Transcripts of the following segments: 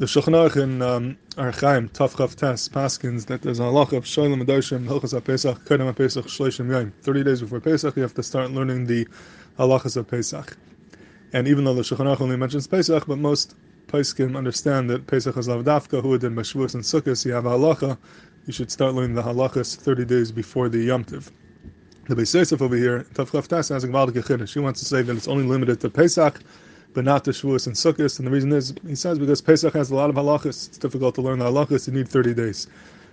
The Shulchan in um, Archaim, Tav Chav Tes, Paskins, that there's a halacha of Sholim Adoshim, Hilchas HaPesach, Kedem HaPesach, Shloshim Yom. 30 days before Pesach, you have to start learning the halachas of Pesach. And even though the Shulchan only mentions Pesach, but most Pesachim understand that Pesach is Lavdavka, who in Bashvuas and Sukkot, you have a halacha, you should start learning the halachas 30 days before the Yom Tiv. The Beis Yosef over here, Tav Chav Tes, has a Gvaldik Yechidish. He wants to say that it's only limited to Pesach, but not the Shavuos and Sukkot. And the reason is, he says, because Pesach has a lot of halachas. It's difficult to learn the halachas. You need 30 days.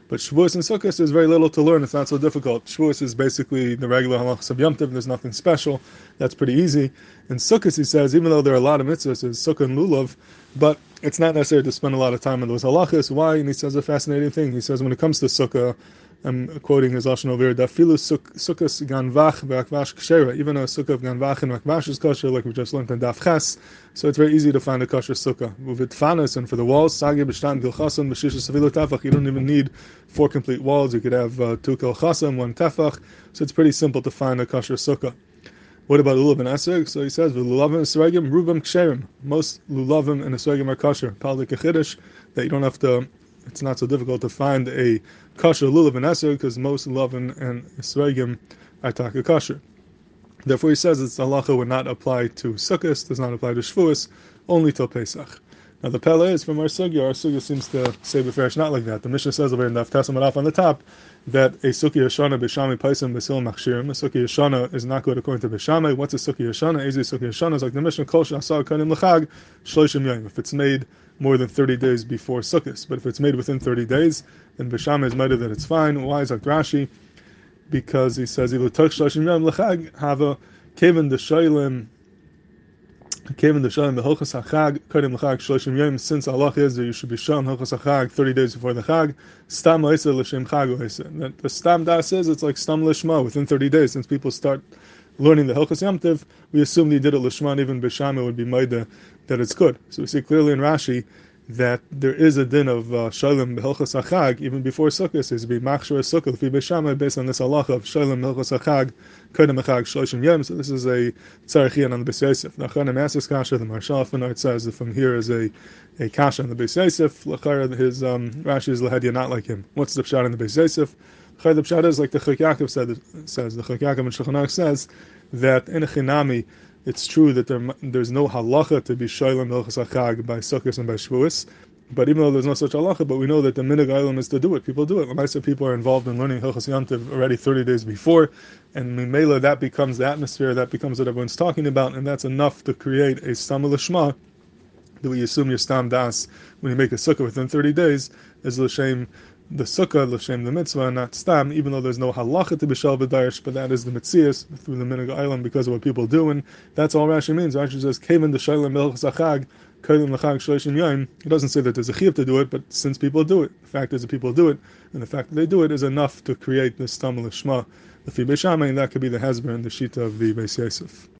But Shavuos and Sukkot there's very little to learn. It's not so difficult. Shavuos is basically the regular halachas of Yom Tov. There's nothing special. That's pretty easy. And Sukkot, he says, even though there are a lot of mitzvahs, is Sukkot and Lulav, but it's not necessary to spend a lot of time on those halachas. Why? And he says a fascinating thing. He says when it comes to Sukkah, I'm quoting his Lashon over Dafilu Sukkos Ganvach V'Akvash Kshera, even a Sukkah of Ganvach and Akvash is kosher, like we just learned in Daf Ches, so it's very easy to find a kosher Sukkah. With Fanas and for the walls, Sagi B'Shtan Gilchasan B'Shisha Savilu Tefach, you don't even need four complete walls, you could have uh, two Gilchasan, one Tefach, so it's pretty simple to find a kosher Sukkah. What about lulav and esrog? So he says, "Lulavim and esrogim, rubam ksherim." Most lulavim and esrogim are kosher. Kiddush that you don't have to. It's not so difficult to find a kosher lulav and esrog because most lulavim and esrogim are taka kosher. Therefore, he says its halacha would not apply to sukkahs, does not apply to shvuas, only till Pesach. Now the pele is from our sugya. Our sugya seems to say befresh not like that. The Mishnah says over in the Testament on the top that a suki yashana b'shami paisim b'sil machshirim. A suki yashana is not good according to b'shami. What's a suki yashana? Is a suki yashana is like the Mishnah kol shasar kanim lechag shloishim yom. If it's made more than 30 days before Sukkot, but if it's made within 30 days, then b'shami is made that it's fine. Why is that Rashi? Because he says ilu tok shloishim yom have a kevin the shaylim came in the Shalom Hilchas Hachag Kadim Lachag Shloshim Yom. Since Allah is that you should be Shalom Hilchas Hachag thirty days before the Chag. Stam Oisa L'Shem Chag Oisa. The Stam Da says it's like Stam Lishma within thirty days. Since people start learning the Hilchas Yom Tiv, we assume they did it Lishma. Even Bishama would be Maida that it's good. So we see clearly in Rashi that there is a din of uh, shalom b'hilchas achag even before sukkah is be machshor sukkah l'fi beishamai based on this halacha of shalom b'hilchas achag kodem achag shloshim yom. So this is a tzarichian on the Beis Yosef. Nachanim asks kasha. The Maharshal Fanart says that from here is a a kasha on the Beis Yosef. Lachar his um, Rashi is lahadya not like him. What's the pshat in the Beis Yosef? Chayr the pshat is like the Chok Yaakov said says the Chok Yaakov and Shulchan says that in a chinami it's true that there, there's no halacha to be shoylem hilchas achag by sukkahs and by shvuas, but even though there's no such halacha, but we know that the minig is to do it. People do it. Lamaisa people are involved in learning hilchas yantiv already 30 days before, and mimela that becomes the atmosphere, that becomes what everyone's talking about, and that's enough to create a stam lishma that we assume your stam das when you make a sukkah within 30 days is l'shem the sukkah l'shem the mitzvah, not stam, even though there's no halacha to b'shal b'darish, but that is the mitzias through the minig island because of what people do, and that's all Rashi means. Rashi says, "Kaven the shaylam melchus achag, kodim l'chag shloishim yom." It doesn't say that there's a chiyuv to do it, but since people do it, the fact is that people do it, and the fact that they do it is enough to create this stam l'shma. The fi and that could be the hasber and the shita of the Beis.